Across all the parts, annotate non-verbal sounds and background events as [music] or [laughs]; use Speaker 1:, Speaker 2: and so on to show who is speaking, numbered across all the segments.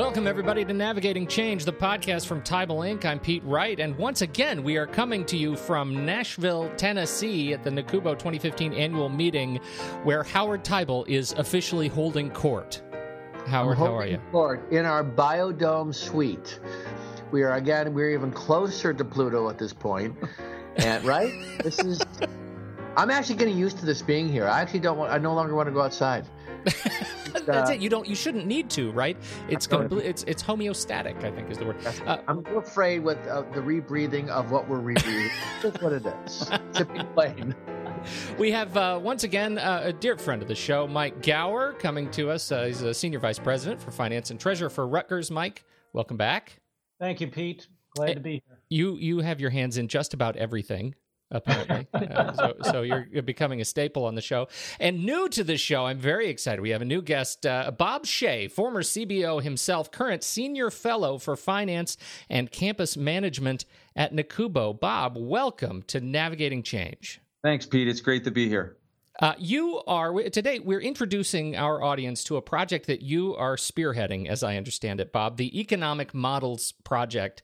Speaker 1: Welcome, everybody, to Navigating Change, the podcast from Teibel Inc. I'm Pete Wright, and once again, we are coming to you from Nashville, Tennessee at the NACUBO 2015 annual meeting where Howard Teibel is officially holding court. Howard, how are you?
Speaker 2: Court in our Biodome suite. We are, again, we're even closer to Pluto at this point. [laughs] And, right? this is. I'm actually getting used to this being here. I actually don't want, I no longer want to go outside. [laughs]
Speaker 1: That's it. You don't. You shouldn't need to, right? It's complete. It's it's homeostatic. I think is the word.
Speaker 2: Uh, I'm afraid with uh, the rebreathing of what we're rebreathing. [laughs] That's what it is. To be plain. [laughs]
Speaker 1: We have uh, once again uh, a dear friend of the show, Mike Gower, coming to us. Uh, he's a senior vice president for finance and treasurer for Rutgers. Mike, welcome back.
Speaker 3: Thank you, Pete. Glad to be here.
Speaker 1: You you have your hands in just about everything apparently. [laughs] uh, so, so you're, you're, becoming a staple on the show. And new to the show, I'm very excited. We have a new guest, uh, Bob Shea, former CBO himself, current senior fellow for finance and campus management at NACUBO. Bob, welcome to Navigating Change.
Speaker 4: Thanks, Pete. It's great to be here.
Speaker 1: Uh, you are today. We're introducing our audience to a project that you are spearheading, as I understand it, Bob, the Economic Models Project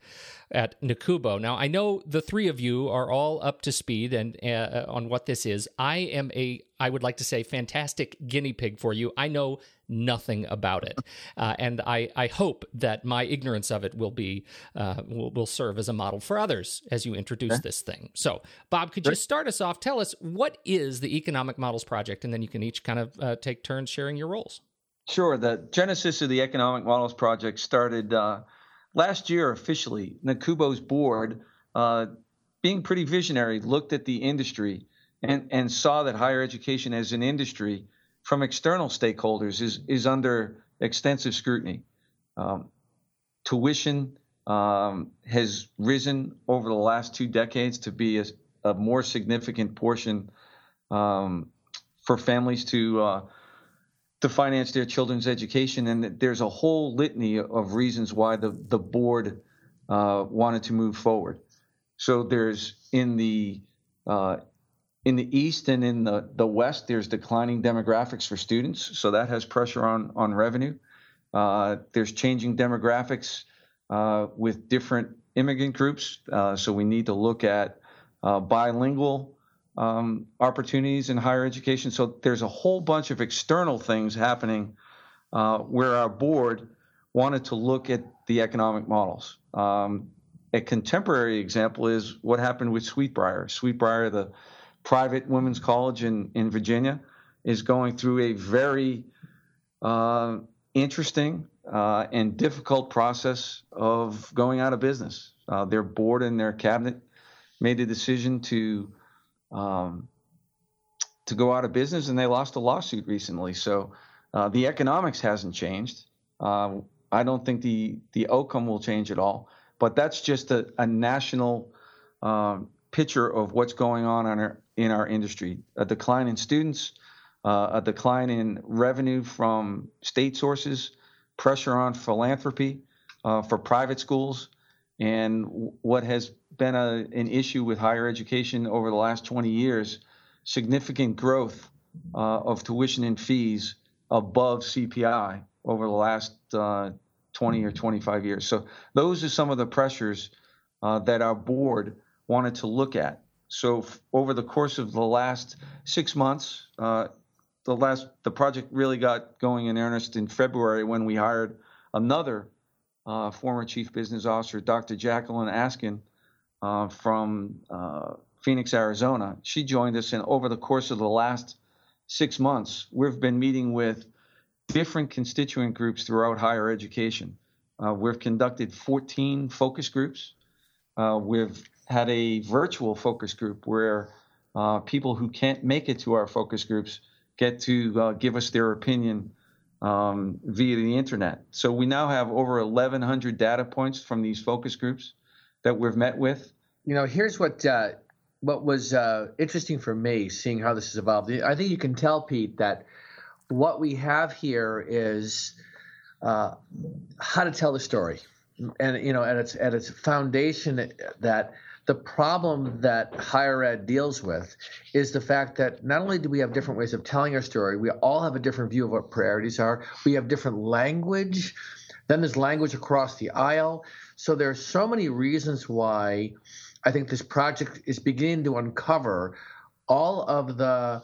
Speaker 1: at NACUBO. Now, I know the three of you are all up to speed and uh, on what this is. I am a, I would like to say, fantastic guinea pig for you. I know nothing about it, uh, and I, I hope that my ignorance of it will be uh, will, will serve as a model for others as you introduce okay. this thing. So, Bob, could you start us off? Tell us what is the Economic Models Project, and then you can each kind of uh, take turns sharing your roles.
Speaker 4: Sure. The genesis of the Economic Models Project started uh, last year officially, NACUBO's board, uh, being pretty visionary, looked at the industry and, and saw that higher education as an industry from external stakeholders is, is under extensive scrutiny. Um, tuition um, has risen over the last two decades to be a, a more significant portion um, for families to uh, to finance their children's education. And there's a whole litany of reasons why the, the board uh, wanted to move forward. So there's in the uh, in the east and in the, the west, there's declining demographics for students, so that has pressure on on revenue. Uh, there's changing demographics uh, with different immigrant groups, uh, so we need to look at uh, bilingual um, opportunities in higher education. So there's a whole bunch of external things happening uh, where our board wanted to look at the economic models. Um, a contemporary example is what happened with Sweet Briar. Sweetbriar, the private women's college in, in Virginia, is going through a very uh, interesting uh, and difficult process of going out of business. Uh, their board and their cabinet made a decision to um, to go out of business, and they lost a lawsuit recently. So uh, the economics hasn't changed. Uh, I don't think the the outcome will change at all. But that's just a, a national um, picture of what's going on in our, in our industry: a decline in students, uh, a decline in revenue from state sources, pressure on philanthropy uh, for private schools, and what has been a, an issue with higher education over the last 20 years significant growth uh, of tuition and fees above CPI over the last uh, 20 or 25 years. So those are some of the pressures uh, that our board wanted to look at. So f- over the course of the last six months, uh, the last the project really got going in earnest in February when we hired another uh, former chief business officer, Dr. Jacqueline Askin uh, from uh, Phoenix, Arizona. She joined us, and over the course of the last six months, we've been meeting with different constituent groups throughout higher education. Uh, we've conducted 14 focus groups. Uh, we've had a virtual focus group where uh, people who can't make it to our focus groups get to give us their opinion um, via the internet. So we now have over 1,100 data points from these focus groups that we've met with.
Speaker 2: You know, here's what uh, what was uh, interesting for me seeing how this has evolved. I think you can tell, Pete, that what we have here is uh, how to tell the story, and you know, at its at its foundation that the problem that higher ed deals with is the fact that not only do we have different ways of telling our story, we all have a different view of what priorities are. We have different language Then there's language across the aisle. So there are so many reasons why I think this project is beginning to uncover all of the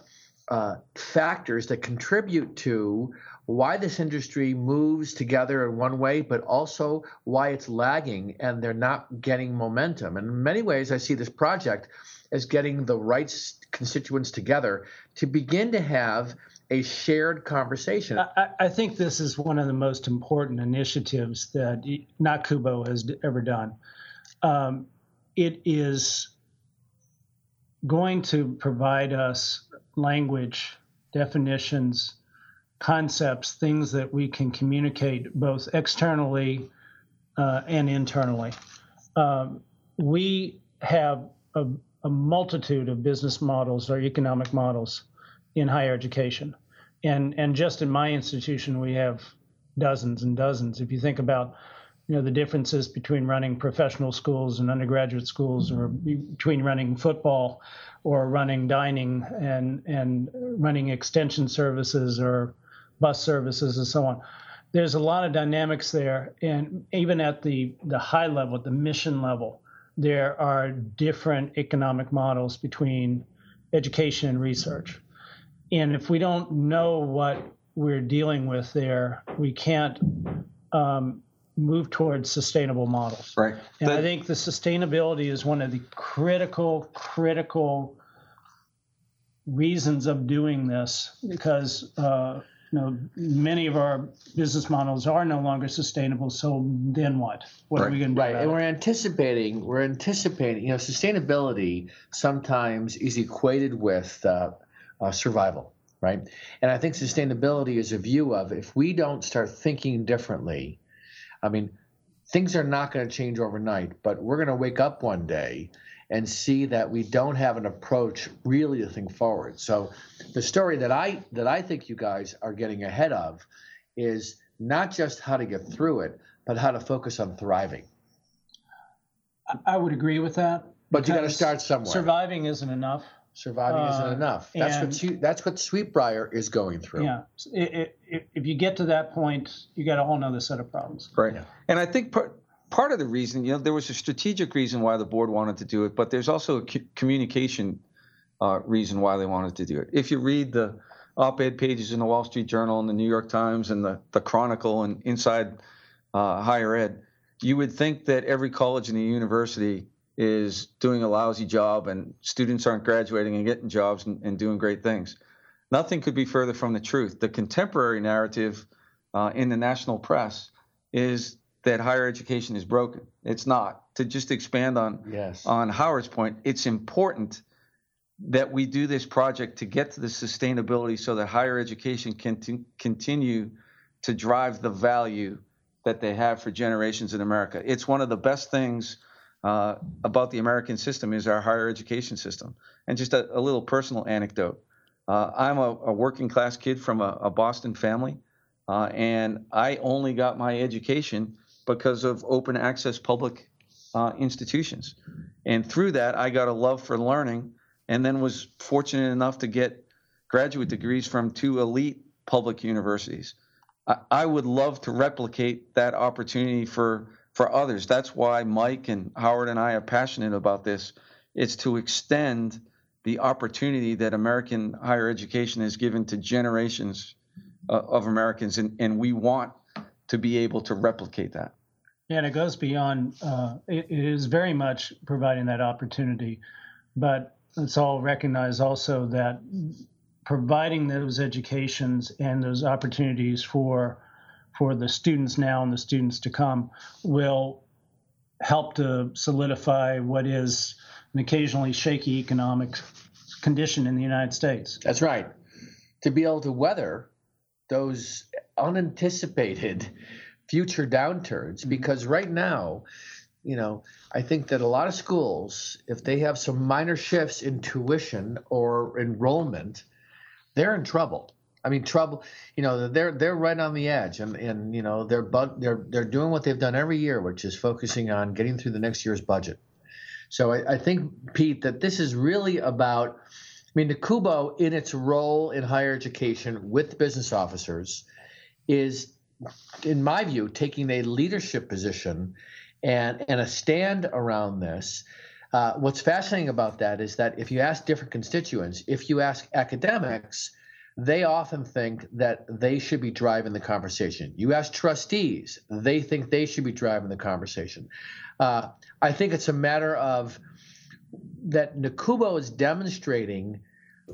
Speaker 2: uh, factors that contribute to why this industry moves together in one way, but also why it's lagging and they're not getting momentum. And in many ways, I see this project as getting the right constituents together to begin to have a shared conversation.
Speaker 3: I, I, think this is one of the most important initiatives that NACUBO has ever done. Um, it is going to provide us language, definitions, concepts, things that we can communicate both externally uh, and internally. Um, we have a, a multitude of business models or economic models in higher education and and just in my institution we have dozens and dozens if you think about you know the differences between running professional schools and undergraduate schools or between running football or running dining and and running extension services or bus services and so on there's a lot of dynamics there and even at the the high level at the mission level there are different economic models between education and research and if we don't know what we're dealing with there, we can't um, move towards sustainable models.
Speaker 4: Right.
Speaker 3: And I think the sustainability is one of the critical, critical reasons of doing this because uh, you know many of our business models are no longer sustainable. So then what? What
Speaker 2: right.
Speaker 3: are we going to do?
Speaker 2: Right, and we're anticipating. We're anticipating. You know, sustainability sometimes is equated with uh, uh, survival, right? And I think sustainability is a view of if we don't start thinking differently, I mean, things are not going to change overnight, but we're going to wake up one day and see that we don't have an approach really to think forward. So the story that I that I think you guys are getting ahead of is not just how to get through it, but how to focus on thriving.
Speaker 3: I would agree with that.
Speaker 2: But you got to start somewhere.
Speaker 3: Surviving isn't enough.
Speaker 2: Surviving uh, isn't enough. That's what you, that's what Sweet Briar is going through.
Speaker 3: Yeah, it, it, if you get to that point, you got a whole other set of problems.
Speaker 4: Right.
Speaker 2: Yeah.
Speaker 4: And I think part part of the reason, you know, there was a strategic reason why the board wanted to do it, but there's also a communication uh, reason why they wanted to do it. If you read the op-ed pages in the Wall Street Journal and the New York Times and the the Chronicle and Inside uh, Higher Ed, you would think that every college and the university is doing a lousy job and students aren't graduating and getting jobs and, and doing great things. Nothing could be further from the truth. The contemporary narrative uh, in the national press is that higher education is broken. It's not. To just expand on
Speaker 2: yes.
Speaker 4: on Howard's point, it's important that we do this project to get to the sustainability so that higher education can t- continue to drive the value that they have for generations in America. It's one of the best things uh, about the American system is our higher education system. And just a, a little personal anecdote. Uh, I'm a, a, working class kid from a, a Boston family, uh, and I only got my education because of open access public uh, institutions. And through that, I got a love for learning and then was fortunate enough to get graduate degrees from two elite public universities. I, I would love to replicate that opportunity for for others. That's why Mike and Howard and I are passionate about this. It's to extend the opportunity that American higher education has given to generations uh, of Americans, and, and we want to be able to replicate that.
Speaker 3: Yeah, and it goes beyond, uh, it, it is very much providing that opportunity, but let's all recognize also that providing those educations and those opportunities for for the students now and the students to come will help to solidify what is an occasionally shaky economic condition in the United States.
Speaker 2: That's right. To be able to weather those unanticipated [laughs] future downturns, mm-hmm. because right now, you know, I think that a lot of schools, if they have some minor shifts in tuition or enrollment, they're in trouble. I mean, trouble. You know, they're they're right on the edge, and and you know they're but they're they're doing what they've done every year, which is focusing on getting through the next year's budget. So I, I think Pete that this is really about. I mean, NACUBO, in its role in higher education with business officers is in my view, taking a leadership position and and a stand around this. Uh, what's fascinating about that is that if you ask different constituents, if you ask academics, they often think that they should be driving the conversation. You ask trustees, they think they should be driving the conversation. Uh, I think it's a matter of that NACUBO is demonstrating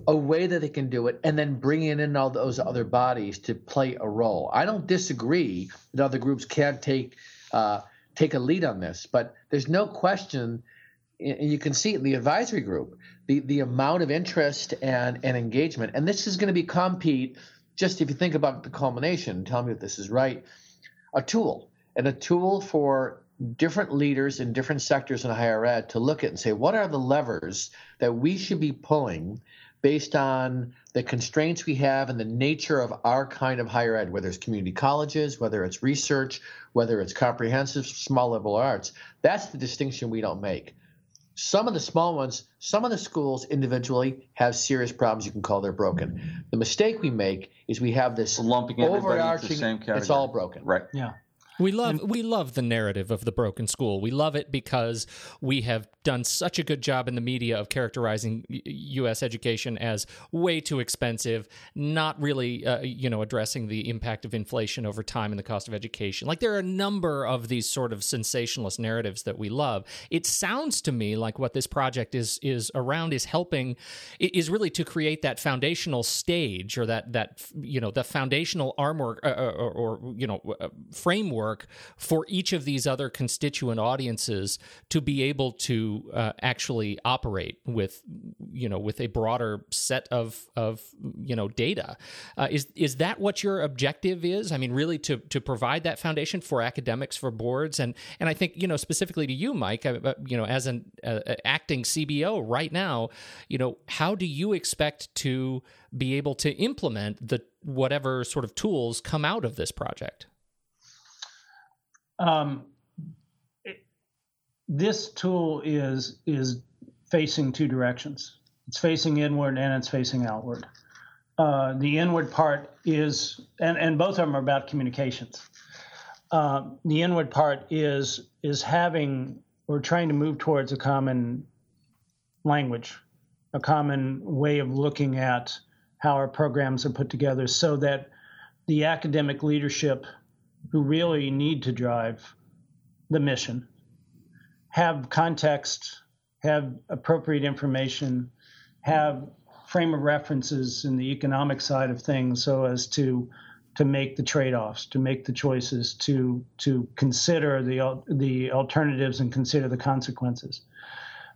Speaker 2: a way that they can do it and then bringing in all those other bodies to play a role. I don't disagree that other groups can take uh, take a lead on this, but there's no question, and you can see in the advisory group, the, the amount of interest and, and engagement. And this is going to be compete, just if you think about the culmination, tell me if this is right, a tool and a tool for different leaders in different sectors in higher ed to look at and say, what are the levers that we should be pulling based on the constraints we have and the nature of our kind of higher ed, whether it's community colleges, whether it's research, whether it's comprehensive small level arts. That's the distinction we don't make. Some of the small ones, some of the schools individually have serious problems you can call they're broken. The mistake we make is we have this
Speaker 4: lumping overarching, the same category.
Speaker 2: It's all broken.
Speaker 4: Right.
Speaker 3: Yeah.
Speaker 1: We love we love the narrative of the broken school. We love it because we have done such a good job in the media of characterizing U.S. education as way too expensive, not really uh, you know addressing the impact of inflation over time and the cost of education. Like there are a number of these sort of sensationalist narratives that we love. It sounds to me like what this project is is around is helping is really to create that foundational stage or that that you know the foundational armor uh, or, or, you know uh, framework framework for each of these other constituent audiences to be able to uh, actually operate with you know with a broader set of of you know data. Uh, is is that what your objective is? I mean really to to provide that foundation for academics for boards and and i think you know specifically to you mike uh, you know as an uh, acting cbo right now you know how do you expect to be able to implement the whatever sort of tools come out of this project
Speaker 3: um, it, this tool is is facing two directions. It's facing inward and it's facing outward. Uh, the inward part is, and, and both of them are about communications. Uh, the inward part is is having or trying to move towards a common language, a common way of looking at how our programs are put together, so that the academic leadership who really need to drive the mission have context, have appropriate information, have frame of references in the economic side of things so as to to make the trade-offs, to make the choices, to to consider the the alternatives and consider the consequences.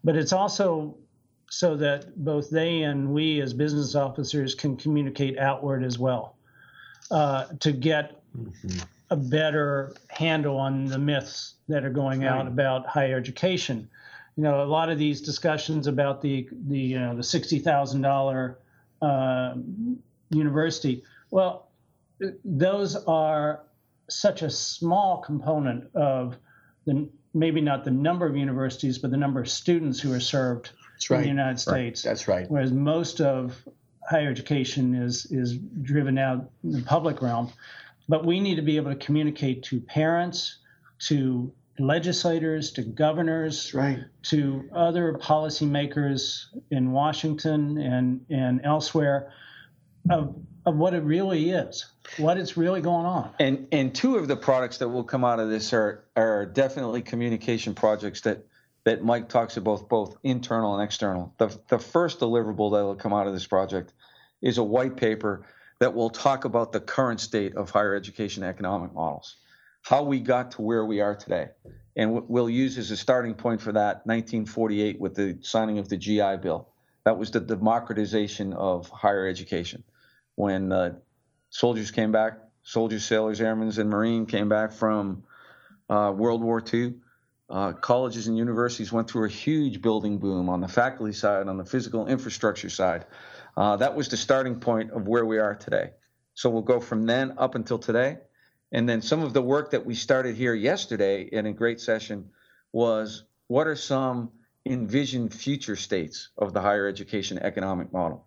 Speaker 3: But it's also so that both they and we as business officers can communicate outward as well uh, to get mm-hmm a better handle on the myths that are going out about higher education. You know, a lot of these discussions about the the you know the sixty thousand uh, university. Well, those are such a small component of the maybe not the number of universities, but the number of students who are served right. in the United States.
Speaker 2: Right. That's right.
Speaker 3: Whereas most of higher education is is driven out in the public realm. But we need to be able to communicate to parents, to legislators, to governors,
Speaker 2: right.
Speaker 3: to other policymakers in Washington and, and elsewhere of, of what it really is, what is really going on.
Speaker 4: And and two of the products that will come out of this are are definitely communication projects that that Mike talks about both internal and external. The the first deliverable that will come out of this project is a white paper that will talk about the current state of higher education economic models, how we got to where we are today. And we'll use as a starting point for that 1948 with the signing of the GI Bill. That was the democratization of higher education. When uh, soldiers came back, soldiers, sailors, airmen, and Marine came back from uh, World War II, uh, colleges and universities went through a huge building boom on the faculty side, on the physical infrastructure side. Uh, that was the starting point of where we are today. So we'll go from then up until today. And then some of the work that we started here yesterday in a great session was what are some envisioned future states of the higher education economic model?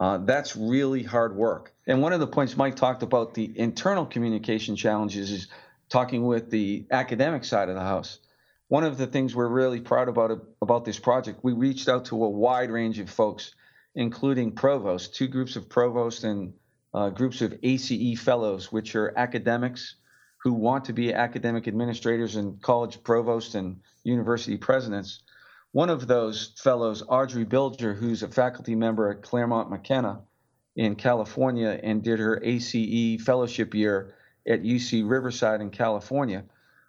Speaker 4: Uh, that's really hard work. And one of the points Mike talked about the internal communication challenges is talking with the academic side of the house. One of the things we're really proud about about this project, we reached out to a wide range of folks, including provosts, two groups of provosts and uh, groups of ACE fellows, which are academics who want to be academic administrators and college provosts and university presidents. One of those fellows, Audrey Bilger, who's a faculty member at Claremont McKenna in California and did her ACE fellowship year at UC Riverside in California,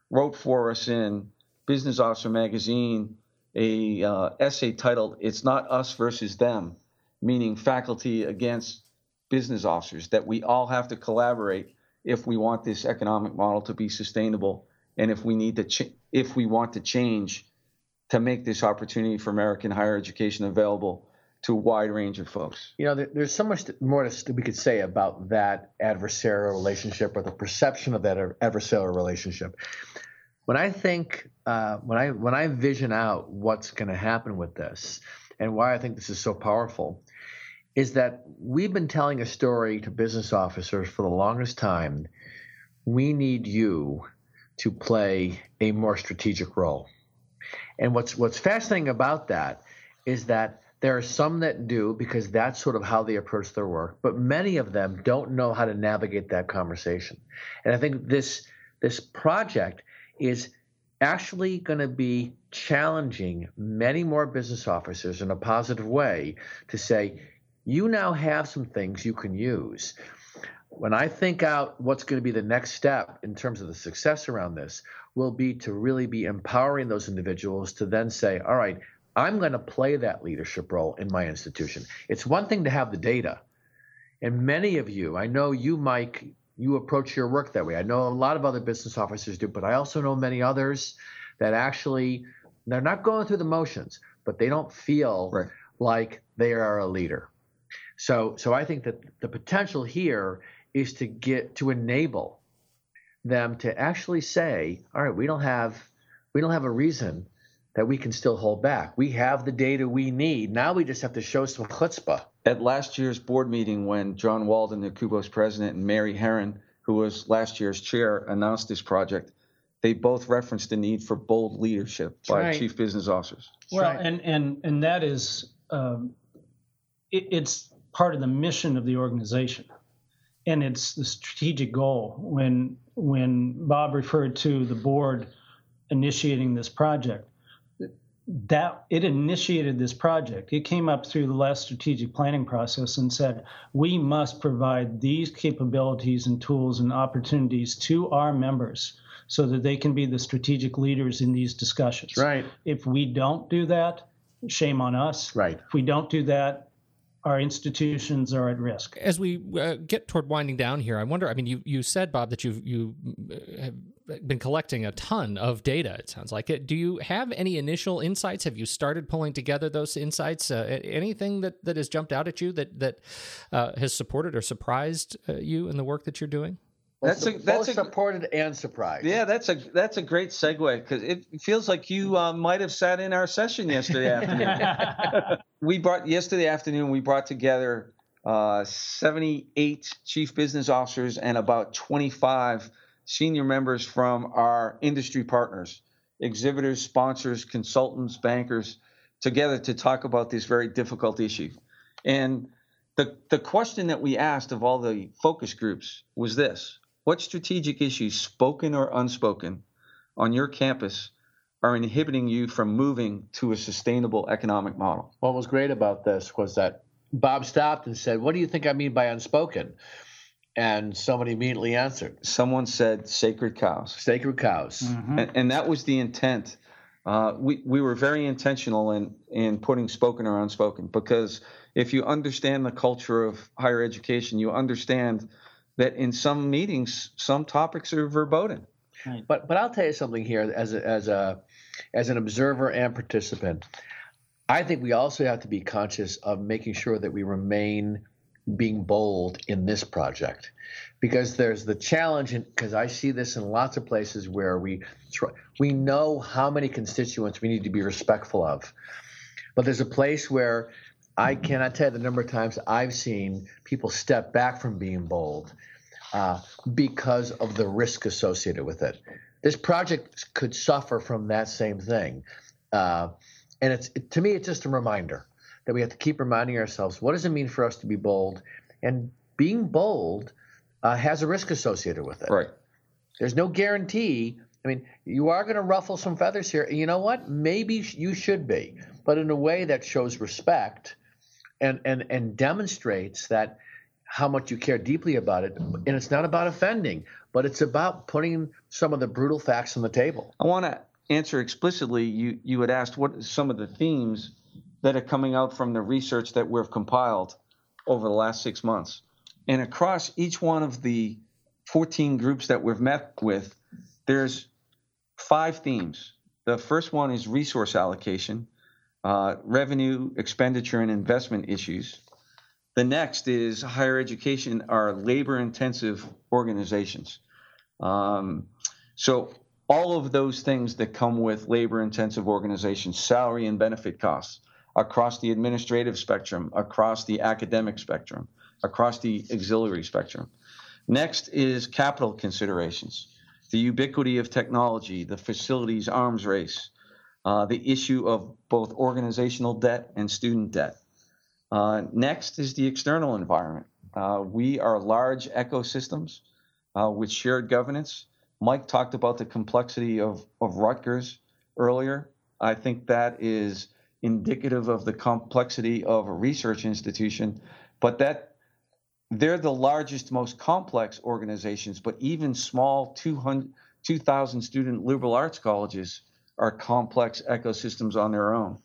Speaker 4: wrote for us in Business Officer magazine a uh, essay titled "It's Not Us versus Them," meaning faculty against business officers. That we all have to collaborate if we want this economic model to be sustainable, and if we need to, ch- if we want to change to make this opportunity for American higher education available to a wide range of folks.
Speaker 2: You know, there's so much more that we could say about that adversarial relationship or the perception of that adversarial relationship. When I think, uh, when I when I vision out what's going to happen with this, and why I think this is so powerful, is that we've been telling a story to business officers for the longest time. We need you to play a more strategic role. And what's what's fascinating about that is that there are some that do because that's sort of how they approach their work, but many of them don't know how to navigate that conversation. And I think this this project is actually going to be challenging many more business officers in a positive way to say, you now have some things you can use. When I think out what's going to be the next step in terms of the success around this, will be to really be empowering those individuals to then say, all right, I'm going to play that leadership role in my institution. It's one thing to have the data. And many of you, I know you, Mike, you approach your work that way. I know a lot of other business officers do, but I also know many others that actually they're not going through the motions, but they don't feel right. like they are a leader. So, so I think that the potential here is to get to enable them to actually say, all right, we don't have we don't have a reason that we can still hold back. We have the data we need. Now we just have to show some chutzpah.
Speaker 4: At last year's board meeting, when John Walda, the NACUBO's president, and Mary Herron, who was last year's chair, announced this project, they both referenced the need for bold leadership by right. chief business officers.
Speaker 3: Well, right. and and and that is um, it, it's part of the mission of the organization, and it's the strategic goal. When when Bob referred to the board initiating this project, that it initiated this project. It came up through the last strategic planning process and said, we must provide these capabilities and tools and opportunities to our members so that they can be the strategic leaders in these discussions.
Speaker 2: Right.
Speaker 3: If we don't do that, shame on us.
Speaker 2: Right.
Speaker 3: If we don't do that, our institutions are at risk.
Speaker 1: As we uh, get toward winding down here, I wonder. I mean, you you said Bob that you you have been collecting a ton of data. It sounds like it. Do you have any initial insights? Have you started pulling together those insights? Uh, anything that that has jumped out at you that that uh, has supported or surprised uh, you in the work that you're doing?
Speaker 2: That's a that's a, supported and surprised.
Speaker 4: Yeah, that's a that's a great segue because it feels like you uh, might have sat in our session yesterday [laughs] afternoon. we brought yesterday afternoon. We brought together uh, 78 chief business officers and about 25 senior members from our industry partners, exhibitors, sponsors, consultants, bankers, together to talk about this very difficult issue. And the the question that we asked of all the focus groups was this what strategic issues, spoken or unspoken, on your campus are inhibiting you from moving to a sustainable economic model?
Speaker 2: What was great about this was that Bob stopped and said, What do you think I mean by unspoken? And somebody immediately answered.
Speaker 4: Someone said sacred cows.
Speaker 2: Sacred cows.
Speaker 4: Mm-hmm. And, and, that was the intent. Uh, we, we were very intentional in, in putting spoken or unspoken because if you understand the culture of higher education, you understand that in some meetings, some topics are verboten.
Speaker 2: Right. But but I'll tell you something here as a, as a as an observer and participant. I think we also have to be conscious of making sure that we remain being bold in this project because there's the challenge because I see this in lots of places where we we know how many constituents we need to be respectful of but there's a place where I cannot tell you the number of times I've seen people step back from being bold uh, because of the risk associated with it. This project could suffer from that same thing. Uh, and it's to me, it's just a reminder that we have to keep reminding ourselves what does it mean for us to be bold? And being bold uh, has a risk associated with it.
Speaker 4: Right.
Speaker 2: There's no guarantee. I mean, you are going to ruffle some feathers here. And you know what? Maybe you should be, but in a way that shows respect and, and, and demonstrates that how much you care deeply about it. And it's not about offending, but it's about putting some of the brutal facts on the table.
Speaker 4: I want to answer explicitly. You, you had asked what some of the themes that are coming out from the research that we've compiled over the last six months. And across each one of the 14 groups that we've met with, there's five themes. The first one is resource allocation, uh, revenue, expenditure, and investment issues. The next is higher education are labor intensive organizations. Um, so, all of those things that come with labor intensive organizations, salary and benefit costs across the administrative spectrum, across the academic spectrum, across the auxiliary spectrum. Next is capital considerations, the ubiquity of technology, the facilities arms race, uh, the issue of both organizational debt and student debt. Uh, next is the external environment. Uh, we are large ecosystems uh, with shared governance. Mike talked about the complexity of, of Rutgers earlier. I think that is indicative of the complexity of a research institution, but that they're the largest, most complex organizations, but even small 200, 2,000 student liberal arts colleges are complex ecosystems on their own.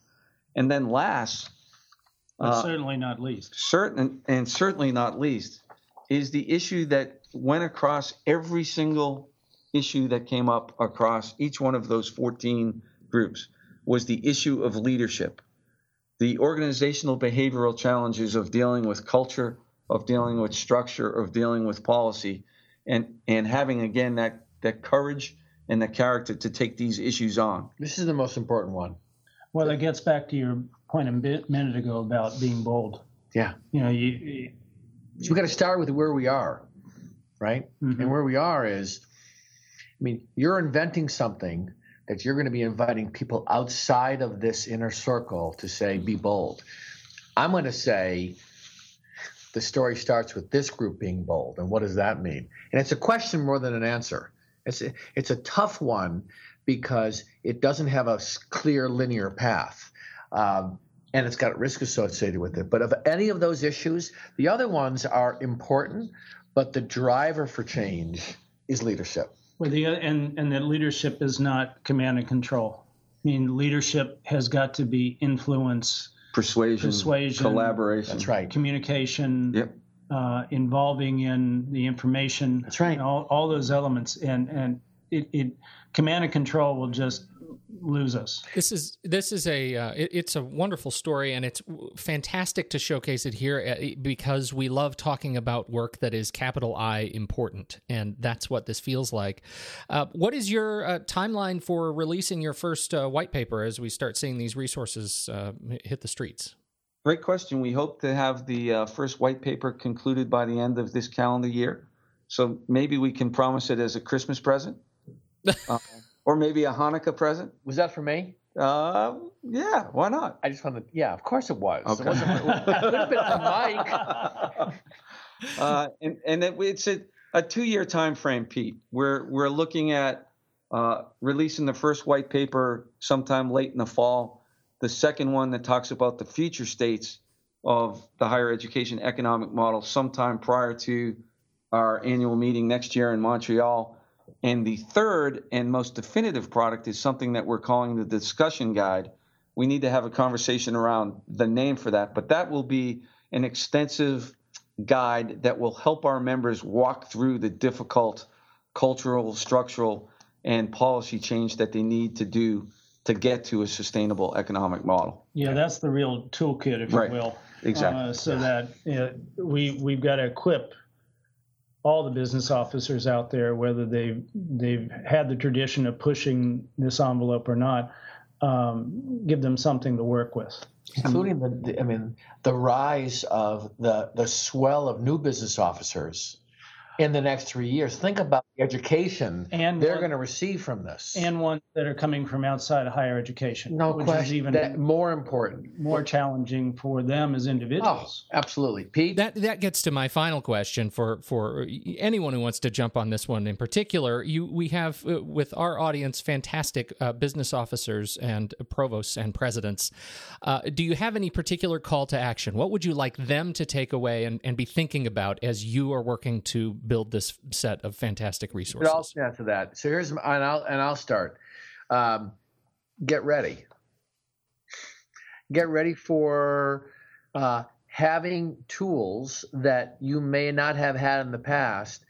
Speaker 4: And then last,
Speaker 3: but uh, certainly not least,
Speaker 4: certain and certainly not least, is the issue that went across every single issue that came up across each one of those 14 groups was the issue of leadership, the organizational behavioral challenges of dealing with culture, of dealing with structure, of dealing with policy, and and having again that that courage and the character to take these issues on.
Speaker 2: This is the most important one.
Speaker 3: Well, it gets back to your point a bit, minute ago about being bold.
Speaker 2: Yeah.
Speaker 3: You know, you. you
Speaker 2: so we got to start with where we are, right? Mm-hmm. And where we are is, I mean, you're inventing something that you're going to be inviting people outside of this inner circle to say, be bold. I'm going to say, the story starts with this group being bold. And what does that mean? And it's a question more than an answer. It's a, it's a tough one because it doesn't have a clear linear path. Um, and it's got risk associated with it. But of any of those issues, the other ones are important, but the driver for change is leadership.
Speaker 3: Well, the and and that leadership is not command and control. I mean, leadership has got to be influence
Speaker 4: persuasion,
Speaker 3: persuasion,
Speaker 4: collaboration.
Speaker 2: That's right.
Speaker 3: Communication.
Speaker 4: Yep.
Speaker 3: Uh, involving in the information.
Speaker 2: That's right.
Speaker 3: All, all those elements, and and it, it command and control will just lose us.
Speaker 1: This is this is a uh, it, it's a wonderful story, and it's fantastic to showcase it here uh, because we love talking about work that is capital I important, and that's what this feels like. Uh, what is your uh, timeline for releasing your first uh, white paper as we start seeing these resources uh, hit the streets?
Speaker 4: Great question. We hope to have the first white paper concluded by the end of this calendar year. So maybe we can promise it as a Christmas present. [laughs] or maybe a Hanukkah present.
Speaker 2: Was that for me?
Speaker 4: Uh, yeah, why not?
Speaker 2: I just wanted, yeah, of course it was.
Speaker 4: Okay.
Speaker 2: It, wasn't, it could have been for Mike. [laughs]
Speaker 4: uh, and and it, it's a, a two year time frame, Pete. We're we're looking at uh, releasing the first white paper sometime late in the fall. The second one that talks about the future states of the higher education economic model sometime prior to our annual meeting next year in Montreal. And the third and most definitive product is something that we're calling the discussion guide. We need to have a conversation around the name for that, but that will be an extensive guide that will help our members walk through the difficult cultural, structural, and policy change that they need to do to get to a sustainable economic model.
Speaker 3: Yeah, that's the real toolkit, if
Speaker 4: right.
Speaker 3: you will.
Speaker 4: Exactly.
Speaker 3: Uh, so that uh, we we've got to equip all the business officers out there, whether they've they've had the tradition of pushing this envelope or not, um, give them something to work with.
Speaker 2: including the, the, I mean, the rise of the the swell of new business officers in the next three years. Think about the education
Speaker 3: And
Speaker 2: they're
Speaker 3: one-
Speaker 2: going to receive from this.
Speaker 3: and ones that are coming from outside of higher education,
Speaker 2: no
Speaker 3: which
Speaker 2: question,
Speaker 3: is even
Speaker 2: that more important.
Speaker 3: more challenging for them as
Speaker 2: Oh,
Speaker 3: individuals.
Speaker 2: absolutely, Pete.
Speaker 1: That that gets to my final question for for anyone who wants to jump on this one in particular. You we have uh, with our audience fantastic uh, business officers and provosts and presidents. Uh, do you have any particular call to action? What would you like them to take away and, and be thinking about as you are working to build this set of fantastic
Speaker 2: But
Speaker 1: resources?
Speaker 2: I'll answer that. So here's my, and I'll and I'll start. Um, get ready. Get ready for uh, having tools that you may not have had in the past,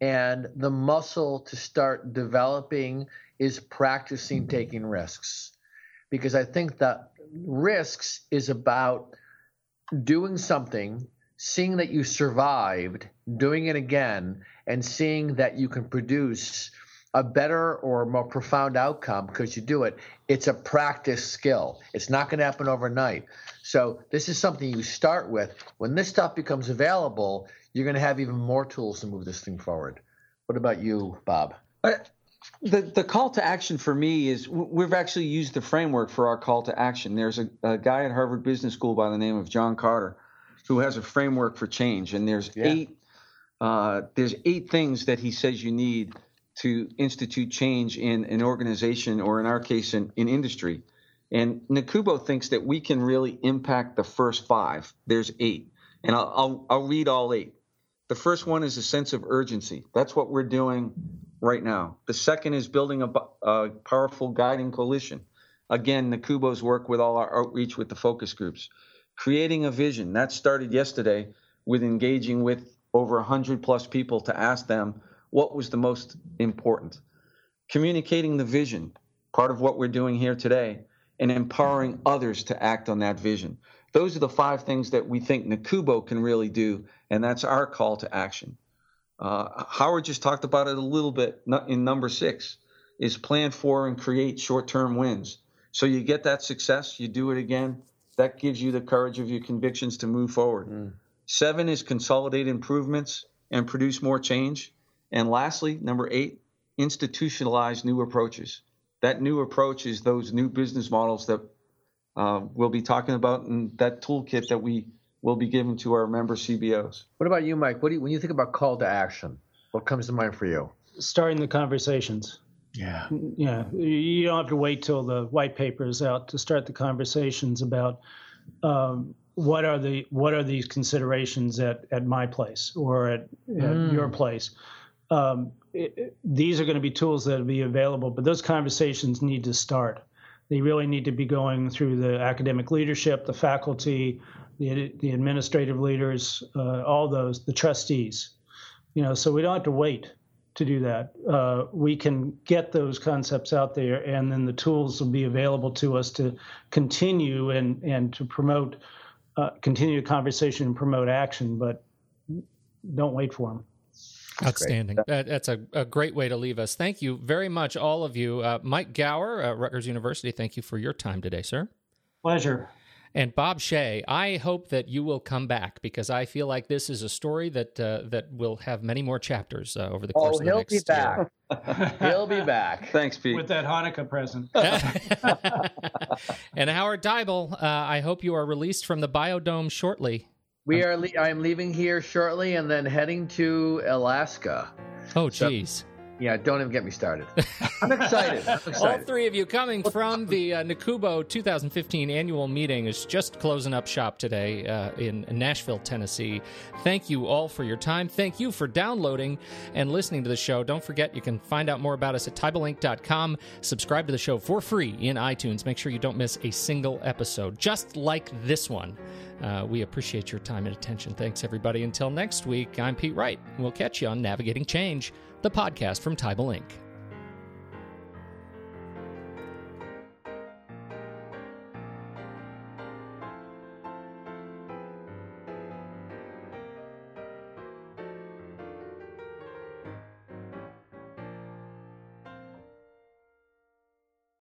Speaker 2: and the muscle to start developing is practicing taking risks, because I think that risks is about doing something, seeing that you survived, doing it again, and seeing that you can produce a better or more profound outcome because you do it. It's a practice skill. It's not going to happen overnight. So this is something you start with. When this stuff becomes available, you're going to have even more tools to move this thing forward. What about you, Bob?
Speaker 4: The the call to action for me is we've actually used the framework for our call to action. There's a, a guy at Harvard Business School by the name of John Kotter who has a framework for change, and there's
Speaker 2: Yeah.
Speaker 4: eight uh, there's eight things that he says you need to institute change in an organization or in our case in, in industry. And NACUBO thinks that we can really impact the first five. There's eight, and I'll I'll, I'll read all eight. The first one is a sense of urgency. That's what we're doing right now. The second is building a, a powerful guiding coalition. Again, NACUBO's work with all our outreach with the focus groups. Creating a vision. That started yesterday with engaging with over 100 plus people to ask them what was the most important. Communicating the vision, part of what we're doing here today, and empowering others to act on that vision. Those are the five things that we think NACUBO can really do, and that's our call to action. Uh, Howard just talked about it a little bit in number six is plan for and create short-term wins. So you get that success, you do it again. That gives you the courage of your convictions to move forward. Seven is consolidate improvements and produce more change. And lastly, number eight, institutionalize new approaches. That new approach is those new business models that uh, we'll be talking about in that toolkit that we will be giving to our member CBOs.
Speaker 2: What about you, Mike? What do you, when you think about call to action? What comes to mind for you?
Speaker 3: Starting the conversations.
Speaker 2: Yeah.
Speaker 3: Yeah, you don't have to wait till the white paper is out to start the conversations about um, what are the what are these considerations at, at my place or at, at your place. Um, it, it- these are going to be tools that will be available, but those conversations need to start. They really need to be going through the academic leadership, the faculty, the, the administrative leaders, uh, all those, the trustees. You know, so we don't have to wait to do that. Uh, we can get those concepts out there, and then the tools will be available to us to continue and and to promote, uh, continue the conversation and promote action. But don't wait for them.
Speaker 1: Outstanding. That, that's a, a great way to leave us. Thank you very much, all of you. Uh, Mike Gower, uh, Rutgers University, thank you for your time today, sir.
Speaker 3: Pleasure.
Speaker 1: And Bob Shea, I hope that you will come back because I feel like this is a story that uh, that will have many more chapters uh, over the course
Speaker 2: Oh,
Speaker 1: of the next year.
Speaker 2: he'll
Speaker 1: next
Speaker 2: be back. [laughs] he'll be back.
Speaker 4: Thanks, Pete.
Speaker 3: With that Hanukkah present. [laughs] [laughs]
Speaker 1: and Howard Teibel, uh, I hope you are released from the biodome shortly.
Speaker 2: We are. Le- I'm leaving here shortly, and then heading to Alaska.
Speaker 1: Oh, geez.
Speaker 2: Yeah, don't even get me started. I'm excited. I'm [laughs]
Speaker 1: All three of you coming from the uh, NACUBO 2015 annual meeting is just closing up shop today uh, in Nashville, Tennessee. Thank you all for your time. Thank you for downloading and listening to the show. Don't forget you can find out more about us at TeibelInc.com. Subscribe to the show for free in iTunes. Make sure you don't miss a single episode, just like this one. Uh, we appreciate your time and attention. Thanks, everybody. Until next week, I'm Pete Wright. We'll catch you on Navigating Change, the podcast from Teibel Inc.